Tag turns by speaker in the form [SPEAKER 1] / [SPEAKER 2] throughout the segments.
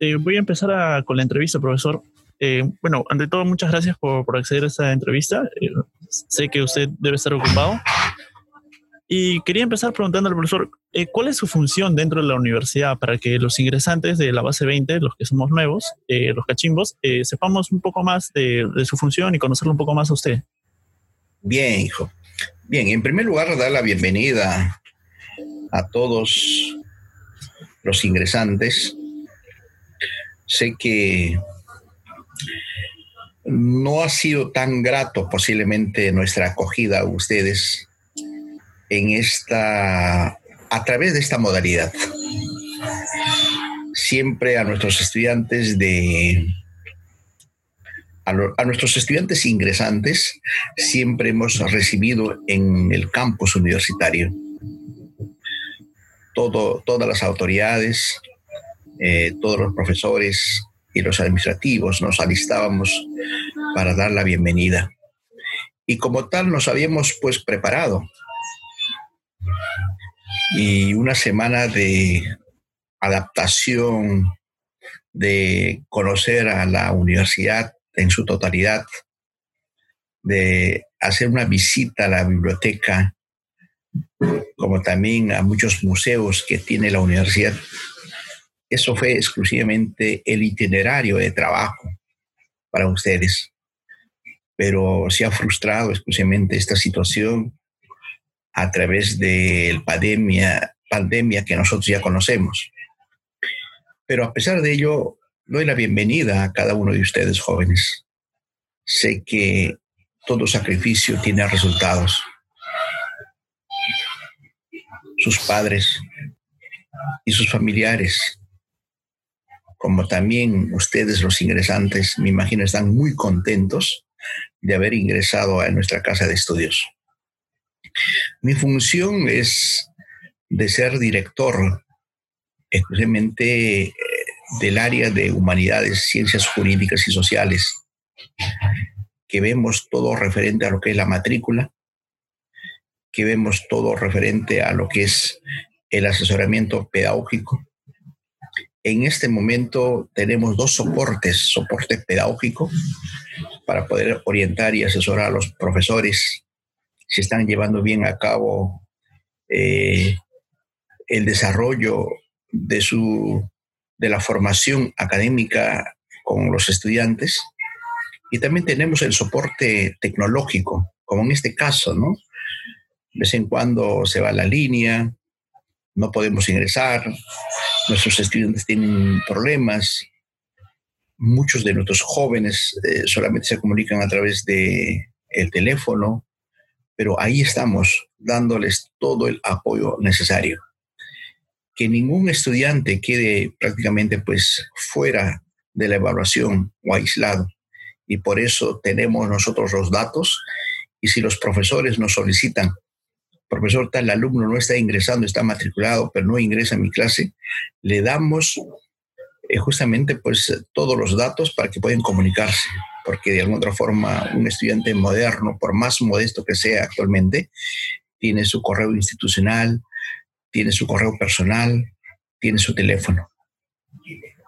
[SPEAKER 1] Eh, voy a empezar con la entrevista, profesor. Eh, bueno, ante todo, muchas gracias por, por acceder a esta entrevista. Eh, sé que usted debe estar ocupado. Y quería empezar preguntando al profesor, ¿cuál es su función dentro de la universidad para que los ingresantes de la base 20, los que somos nuevos, los cachimbos, sepamos un poco más de, de, su función y conocerlo un poco más a usted?
[SPEAKER 2] Bien, hijo. Bien, en primer lugar, dar la bienvenida a todos los ingresantes. Sé que no ha sido tan grato posiblemente nuestra acogida a ustedes en esta a través de esta modalidad. Siempre a nuestros estudiantes de a, nuestros estudiantes ingresantes siempre hemos recibido en el campus universitario todo, todas las autoridades, eh, todos los profesores y los administrativos nos alistábamos para dar la bienvenida. Y como tal nos habíamos pues preparado. Y una semana de adaptación, de conocer a la universidad en su totalidad, de hacer una visita a la biblioteca, como también a muchos museos que tiene la universidad. Eso fue exclusivamente el itinerario de trabajo para ustedes. Pero se ha frustrado exclusivamente esta situación a través de la pandemia, pandemia que nosotros ya conocemos. Pero a pesar de ello, doy la bienvenida a cada uno de ustedes jóvenes. Sé que todo sacrificio tiene resultados. Sus padres y sus familiares, como también ustedes los ingresantes, me imagino están muy contentos de haber ingresado a nuestra casa de estudios. Mi función es de ser director, exclusivamente del área de humanidades, ciencias jurídicas y sociales, que vemos todo referente a lo que es la matrícula, que vemos todo referente a lo que es el asesoramiento pedagógico. En este momento tenemos dos soportes, soporte pedagógico para poder orientar y asesorar a los profesores si están llevando bien a cabo eh, el desarrollo de su de la formación académica con los estudiantes y también tenemos el soporte tecnológico, como en este caso, ¿no? De vez en cuando se va la línea, no podemos ingresar, nuestros estudiantes tienen problemas, muchos de nuestros jóvenes eh, solamente se comunican a través de el teléfono, pero ahí estamos dándoles todo el apoyo necesario que ningún estudiante quede prácticamente pues fuera de la evaluación o aislado. Y por eso tenemos nosotros los datos y si los profesores nos solicitan, profesor tal alumno no está ingresando, está matriculado, pero no ingresa a mi clase, le damos eh, justamente pues todos los datos para que puedan comunicarse, porque de alguna otra forma un estudiante moderno, por más modesto que sea actualmente, tiene su correo institucional, tiene su correo personal, tiene su teléfono.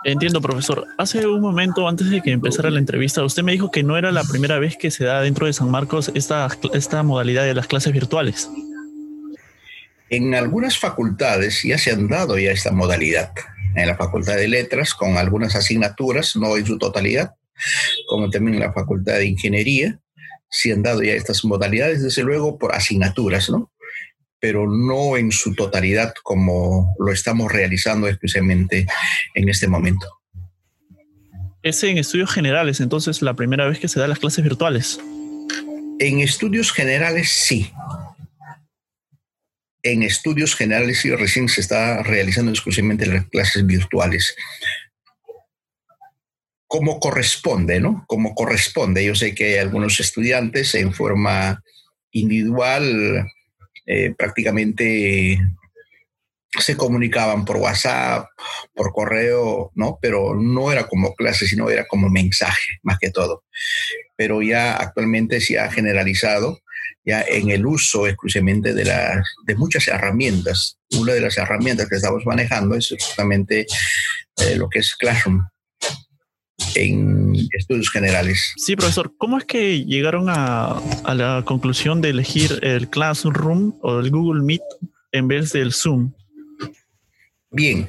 [SPEAKER 1] Entiendo, profesor. Hace un momento, antes de que empezara la entrevista, usted me dijo que no era la primera vez que se da dentro de San Marcos esta, esta modalidad de las clases virtuales.
[SPEAKER 2] En algunas facultades ya se han dado ya esta modalidad. En la Facultad de Letras, con algunas asignaturas, no en su totalidad, como también en la Facultad de Ingeniería, se han dado ya estas modalidades, desde luego por asignaturas, ¿no? pero no en su totalidad como lo estamos realizando especialmente en este momento.
[SPEAKER 1] Es en estudios generales, entonces, la primera vez que se da las clases virtuales.
[SPEAKER 2] En estudios generales, sí. En estudios generales, sí, recién se está realizando exclusivamente las clases virtuales. Como corresponde, ¿no? Como corresponde. Yo sé que algunos estudiantes en forma individual eh, prácticamente se comunicaban por WhatsApp, por correo, ¿no? Pero no era como clase, sino era como mensaje, más que todo. Pero ya actualmente se ha generalizado ya en el uso exclusivamente de, las, de muchas herramientas. Una de las herramientas que estamos manejando es justamente eh, lo que es Classroom en estudios generales.
[SPEAKER 1] Sí, profesor, ¿cómo es que llegaron a, a la conclusión de elegir el Classroom o el Google Meet en vez del Zoom?
[SPEAKER 2] Bien,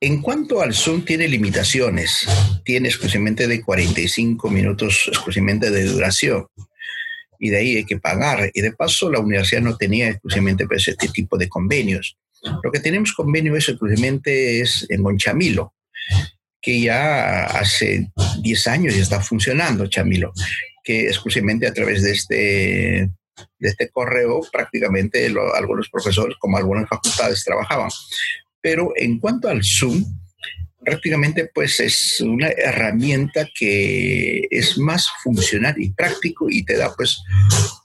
[SPEAKER 2] en cuanto al Zoom tiene limitaciones, tiene exclusivamente de 45 minutos exclusivamente de duración y de ahí hay que pagar. Y de paso la universidad no tenía exclusivamente pues, este tipo de convenios. Lo que tenemos convenio es exclusivamente es en Chamilo, que ya hace 10 años ya está funcionando Chamilo, que exclusivamente a través de este, de este correo prácticamente algunos profesores como algunas facultades trabajaban. Pero en cuanto al Zoom, prácticamente pues es una herramienta que es más funcional y práctico y te da pues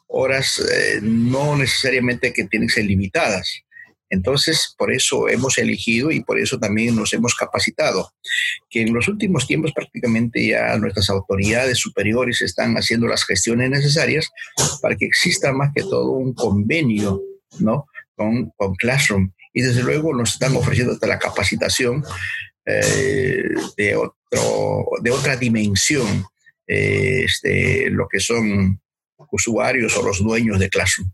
[SPEAKER 2] horas eh, no necesariamente que tienen que ser limitadas. Entonces, por eso hemos elegido y por eso también nos hemos capacitado, que en los últimos tiempos prácticamente ya nuestras autoridades superiores están haciendo las gestiones necesarias para que exista más que todo un convenio, ¿no? Con, con Classroom y desde luego nos están ofreciendo hasta la capacitación eh, de, otro, de otra dimensión, eh, este, lo que son usuarios o los dueños de Classroom.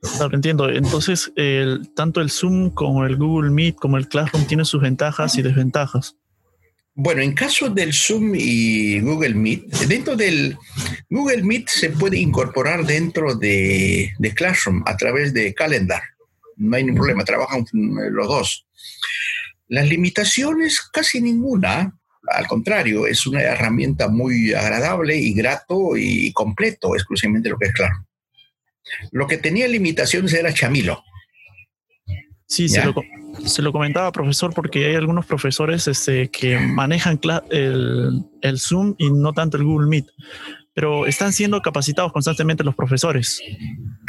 [SPEAKER 1] Claro, entiendo. Entonces, el, tanto el Zoom como el Google Meet como el Classroom tienen sus ventajas y desventajas.
[SPEAKER 2] Bueno, en caso del Zoom y Google Meet, dentro del Google Meet se puede incorporar dentro de, de Classroom a través de Calendar no hay ningún problema, trabajan los dos. Las limitaciones, casi ninguna, al contrario, es una herramienta muy agradable y grato y completo, exclusivamente lo que es claro. Lo que tenía limitaciones era Chamilo.
[SPEAKER 1] Sí, se lo, comentaba, profesor, porque hay algunos profesores este, que manejan el, el Zoom y no tanto el Google Meet pero están siendo capacitados constantemente los profesores.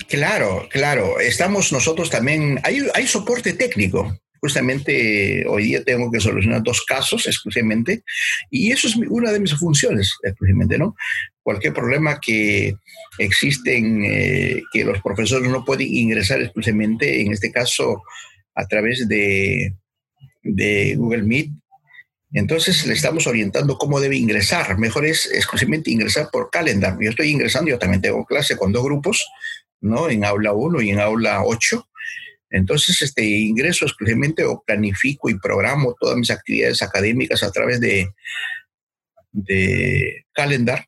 [SPEAKER 2] Claro, claro. Estamos nosotros también, hay, hay soporte técnico. Justamente hoy día tengo que solucionar dos casos exclusivamente y eso es una de mis funciones exclusivamente, ¿no? Cualquier problema que existen, eh, que los profesores no pueden ingresar exclusivamente, en este caso a través de, de Google Meet, entonces le estamos orientando cómo debe ingresar. Mejor es exclusivamente ingresar por calendar. Yo estoy ingresando, yo también tengo clase con dos grupos, ¿no? En aula 1 y en aula 8. Entonces, este, ingreso exclusivamente o planifico y programo todas mis actividades académicas a través de, de calendar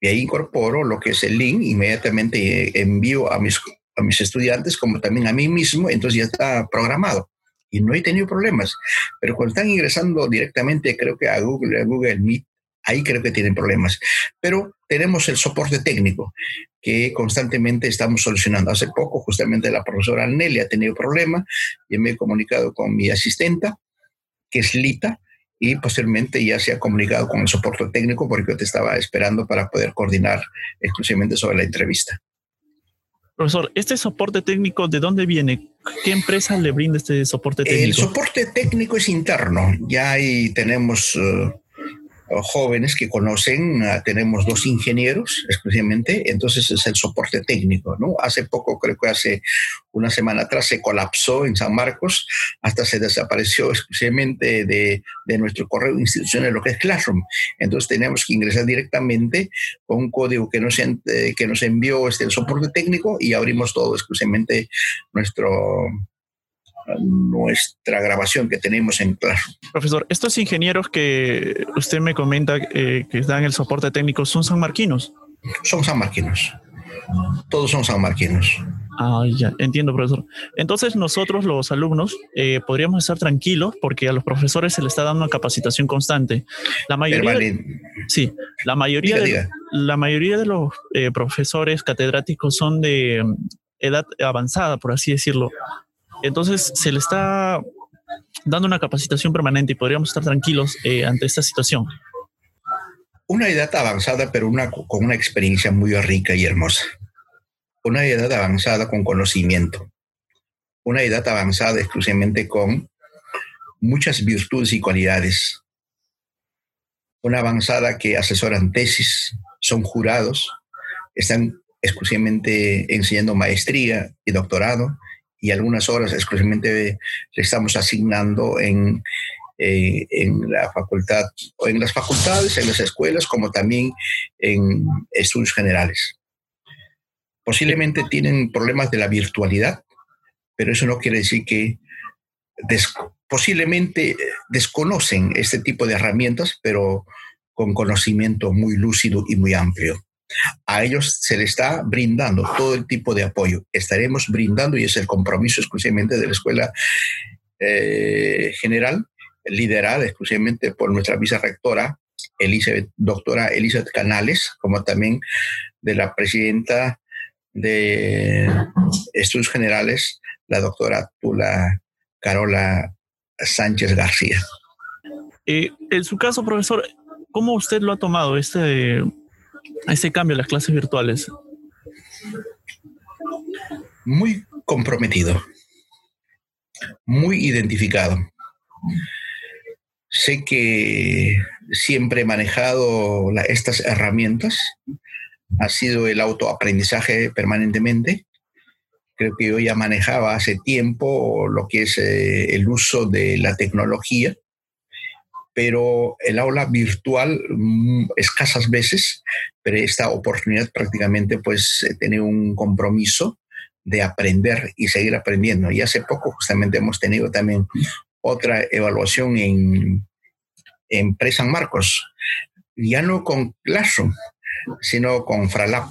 [SPEAKER 2] y ahí incorporo lo que es el link, inmediatamente envío a mis, a mis estudiantes como también a mí mismo, entonces ya está programado y no he tenido problemas. Pero cuando están ingresando directamente, creo que a Google, a Google Meet, ahí creo que tienen problemas. Pero tenemos el soporte técnico que constantemente estamos solucionando. Hace poco, justamente la profesora Nelly ha tenido problemas y me he comunicado con mi asistenta, que es Lita, y posteriormente ya se ha comunicado con el soporte técnico porque yo te estaba esperando para poder coordinar exclusivamente sobre la entrevista.
[SPEAKER 1] Profesor, ¿este soporte técnico de dónde viene? ¿Qué empresa le brinda este soporte técnico?
[SPEAKER 2] El soporte técnico es interno. Ya ahí tenemos eh, jóvenes que conocen, ah, tenemos dos ingenieros exclusivamente, entonces es el soporte técnico. Hace poco, creo que hace una semana atrás, se colapsó en San Marcos, hasta se desapareció exclusivamente de, de nuestro correo institucional, lo que es Classroom. Entonces tenemos que ingresar directamente con un código que nos, eh, que nos envió este, el soporte técnico y abrimos todo exclusivamente nuestro nuestra grabación que tenemos en claro.
[SPEAKER 1] Profesor, estos ingenieros que usted me comenta eh, que dan el soporte técnico, ¿son sanmarquinos?
[SPEAKER 2] Son sanmarquinos. Todos son sanmarquinos.
[SPEAKER 1] Ah, ya, entiendo, profesor. Entonces nosotros los alumnos eh, podríamos estar tranquilos porque a los profesores se les está dando una capacitación constante. La mayoría, sí, la mayoría, de, la mayoría de los eh, profesores catedráticos son de mm, edad avanzada, por así decirlo. Entonces se le está dando una capacitación permanente y podríamos estar tranquilos eh, ante esta situación.
[SPEAKER 2] Una edad avanzada, pero una, con una experiencia muy rica y hermosa. Una edad avanzada con conocimiento. Una edad avanzada exclusivamente con muchas virtudes y cualidades. Una avanzada que asesoran tesis, son jurados, están exclusivamente enseñando maestría y doctorado y algunas horas exclusivamente le estamos asignando en, eh, en la facultad, en las facultades, en las escuelas, como también en estudios generales. Posiblemente tienen problemas de la virtualidad, pero eso no quiere decir que posiblemente desconocen este tipo de herramientas, pero con conocimiento muy lúcido y muy amplio. A ellos se les está brindando todo el tipo de apoyo. Estaremos brindando, y es el compromiso exclusivamente de la Escuela eh, General, liderada exclusivamente por nuestra vicerrectora, Elizabeth, doctora Elizabeth Canales, como también de la presidenta de Estudios Generales, la doctora Tula Carola Sánchez García.
[SPEAKER 1] Eh, en su caso, profesor, ¿cómo usted lo ha tomado este, este cambio las clases virtuales?
[SPEAKER 2] Muy comprometido, muy identificado. Sé que siempre he manejado estas herramientas, ha sido el autoaprendizaje permanentemente. Creo que yo ya manejaba hace tiempo lo que es eh, el uso de la tecnología, pero el aula virtual mm, escasas veces, pero esta oportunidad prácticamente pues tener un compromiso de aprender y seguir aprendiendo. Y hace poco justamente hemos tenido también otra evaluación en, en Pre San Marcos, ya no con Classroom, sino con Fralab.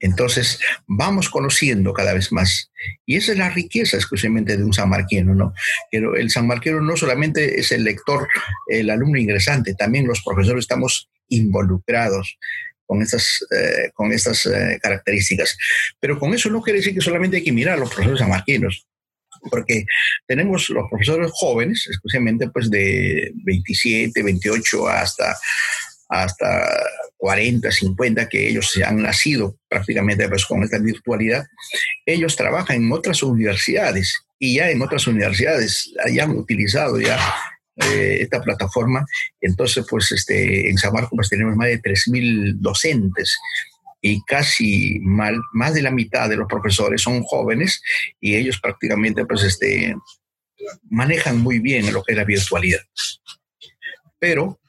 [SPEAKER 2] Entonces, vamos conociendo cada vez más. Y esa es la riqueza exclusivamente de un sanmarquino, ¿no? Pero el sanmarquino no solamente es el lector, el alumno ingresante, también los profesores estamos involucrados con estas, eh, con estas eh, características. Pero con eso no quiere decir que solamente hay que mirar a los profesores sanmarquinos porque tenemos los profesores jóvenes, especialmente pues de 27, 28 hasta, hasta 40, 50, que ellos han nacido prácticamente pues, con esta virtualidad, ellos trabajan en otras universidades y ya en otras universidades hayan utilizado ya eh, esta plataforma. Entonces, pues este, en San Marcos tenemos más de 3.000 docentes y casi más de la mitad de los profesores son jóvenes y ellos prácticamente pues este, manejan muy bien lo que es la virtualidad. Pero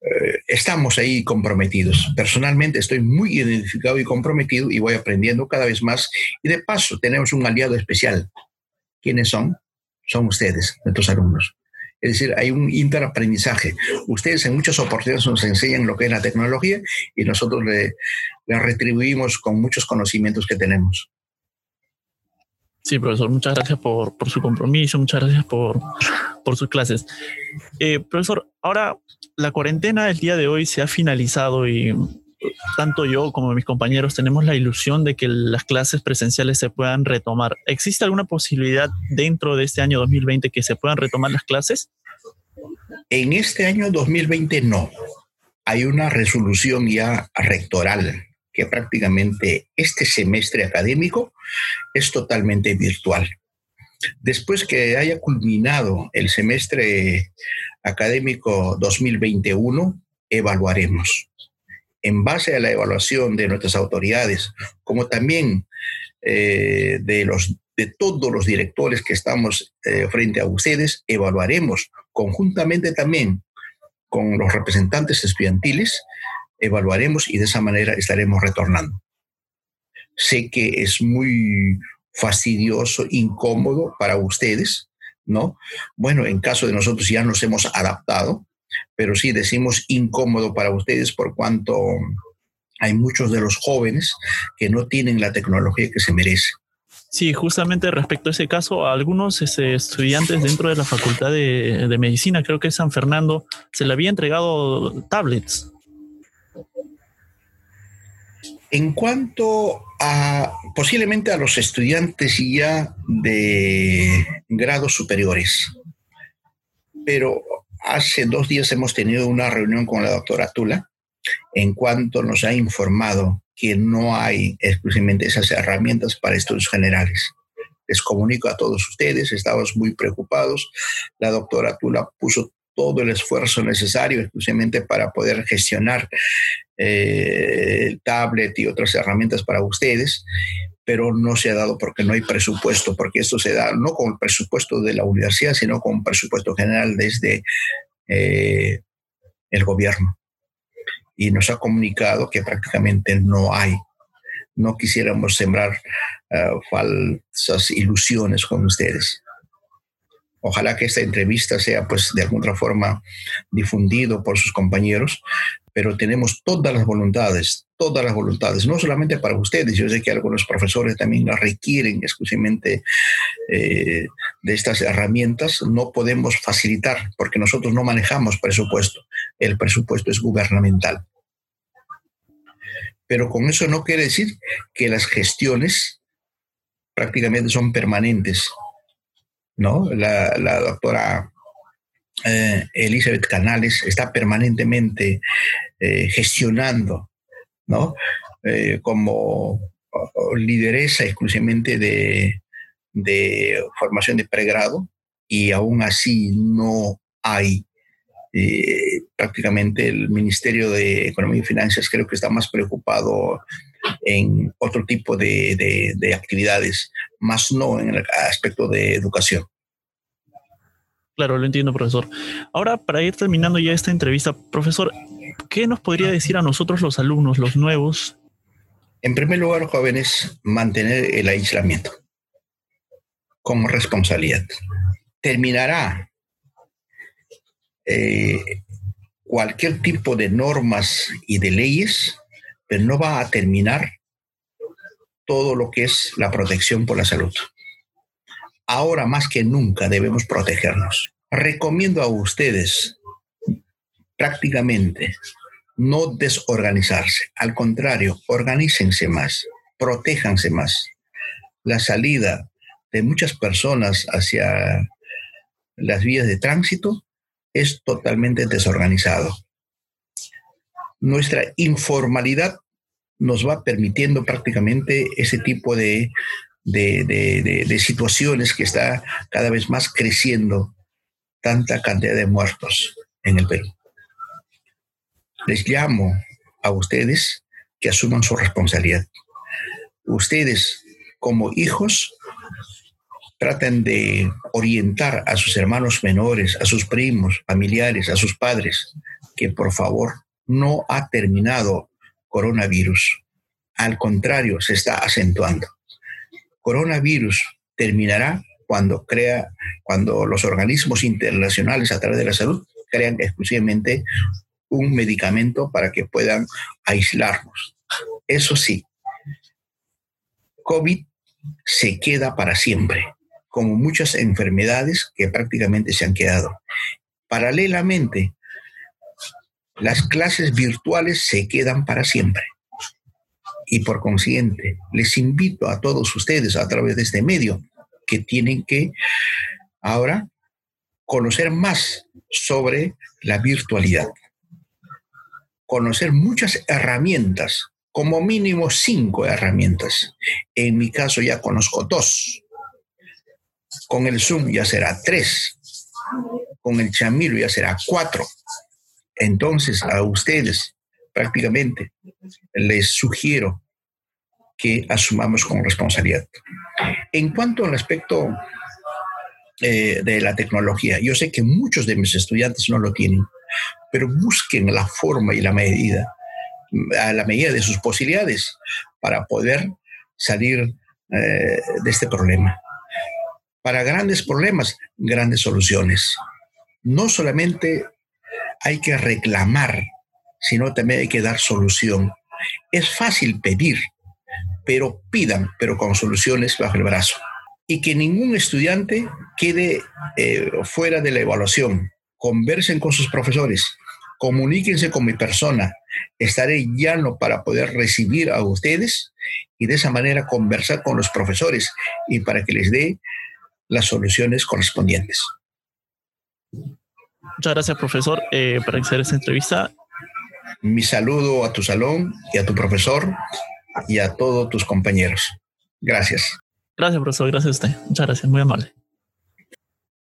[SPEAKER 2] eh, estamos ahí comprometidos. Personalmente estoy muy identificado y comprometido y voy aprendiendo cada vez más. Y de paso tenemos un aliado especial. ¿Quiénes son? Son ustedes, nuestros alumnos. Es decir, hay un interaprendizaje. Ustedes en muchas oportunidades nos enseñan lo que es la tecnología y nosotros le, retribuimos con muchos conocimientos que tenemos.
[SPEAKER 1] Sí, profesor, muchas gracias por, su compromiso, muchas gracias por, sus clases. Eh, profesor, ahora la cuarentena del día de hoy se ha finalizado y tanto yo como mis compañeros tenemos la ilusión de que las clases presenciales se puedan retomar. ¿Existe alguna posibilidad dentro de este año 2020 que se puedan retomar las clases?
[SPEAKER 2] En este año 2020 no. Hay una resolución ya rectoral que prácticamente este semestre académico es totalmente virtual. Después que haya culminado el semestre académico 2021, evaluaremos. En base a la evaluación de nuestras autoridades, como también eh, de, los, de todos los directores que estamos eh, frente a ustedes, evaluaremos conjuntamente también con los representantes estudiantiles evaluaremos y de esa manera estaremos retornando. Sé que es muy fastidioso, incómodo para ustedes, ¿no? Bueno, en caso de nosotros ya nos hemos adaptado, pero sí decimos incómodo para ustedes por cuanto hay muchos de los jóvenes que no tienen la tecnología que se merece.
[SPEAKER 1] Sí, justamente respecto a ese caso, a algunos este, estudiantes dentro de la Facultad de, de, Medicina, creo que es San Fernando, se le había entregado tablets
[SPEAKER 2] en cuanto a posiblemente a los estudiantes ya de grados superiores, pero hace dos días hemos tenido una reunión con la doctora Tula en cuanto nos ha informado que no hay exclusivamente esas herramientas para estudios generales. Les comunico a todos ustedes, estamos muy preocupados. La doctora Tula puso todo el esfuerzo necesario exclusivamente para poder gestionar eh, tablet y otras herramientas para ustedes, pero no se ha dado porque no hay presupuesto, porque esto se da no con el presupuesto de la universidad, sino con presupuesto general desde eh, el gobierno. Y nos ha comunicado que prácticamente no hay. No quisiéramos sembrar eh, falsas ilusiones con ustedes. Ojalá que esta entrevista sea, pues, de alguna forma difundido por sus compañeros, pero tenemos todas las voluntades, todas las voluntades, no solamente para ustedes, yo sé que algunos profesores también requieren exclusivamente eh, de estas herramientas, no podemos facilitar porque nosotros no manejamos presupuesto, el presupuesto es gubernamental. Pero con eso no quiere decir que las gestiones prácticamente son permanentes. ¿No? La, doctora eh, Elizabeth Canales está permanentemente eh, gestionando, ¿no? Eh, como lideresa exclusivamente de, formación de pregrado y aún así no hay prácticamente el Ministerio de Economía y Finanzas creo que está más preocupado en otro tipo de, actividades, más no en el aspecto de educación.
[SPEAKER 1] Claro, lo entiendo, profesor. Ahora, para ir terminando ya esta entrevista, profesor, ¿qué nos podría decir a nosotros los alumnos, los nuevos?
[SPEAKER 2] En primer lugar, jóvenes, mantener el aislamiento como responsabilidad. Terminará eh, cualquier tipo de normas y de leyes pero no va a terminar todo lo que es la protección por la salud. Ahora más que nunca debemos protegernos. Recomiendo a ustedes prácticamente no desorganizarse. Al contrario, organícense más, protéjanse más. La salida de muchas personas hacia las vías de tránsito es totalmente desorganizado. Nuestra informalidad nos va permitiendo prácticamente ese tipo de, de, situaciones que está cada vez más creciendo tanta cantidad de muertos en el Perú. Les llamo a ustedes que asuman su responsabilidad. Ustedes como hijos traten de orientar a sus hermanos menores, a sus primos, familiares, a sus padres, que por favor no ha terminado coronavirus. Al contrario, se está acentuando. Coronavirus terminará cuando crea, cuando los organismos internacionales a través de la salud crean exclusivamente un medicamento para que puedan aislarnos. Eso sí, COVID se queda para siempre, como muchas enfermedades que prácticamente se han quedado. Paralelamente, las clases virtuales se quedan para siempre. Y por consiguiente, les invito a todos ustedes a través de este medio que tienen que ahora conocer más sobre la virtualidad. Conocer muchas herramientas, como mínimo cinco herramientas. En mi caso ya conozco dos. Con el Zoom ya será tres. Con el Chamilo ya será cuatro entonces, a ustedes prácticamente les sugiero que asumamos con responsabilidad. En cuanto al aspecto eh, de la tecnología, yo sé que muchos de mis estudiantes no lo tienen, pero busquen la forma y la medida, a la medida de sus posibilidades, para poder salir eh, de este problema. Para grandes problemas, grandes soluciones. No solamente hay que reclamar, sino también hay que dar solución. Es fácil pedir, pero pidan, pero con soluciones bajo el brazo. Y que ningún estudiante quede eh, fuera de la evaluación. Conversen con sus profesores, comuníquense con mi persona. Estaré llano para poder recibir a ustedes y de esa manera conversar con los profesores y para que les dé las soluciones correspondientes.
[SPEAKER 1] Muchas gracias, profesor, eh, por hacer esta entrevista.
[SPEAKER 2] Mi saludo a tu salón y a tu profesor y a todos tus compañeros. Gracias.
[SPEAKER 1] Gracias, profesor. Gracias a usted. Muchas gracias. Muy amable.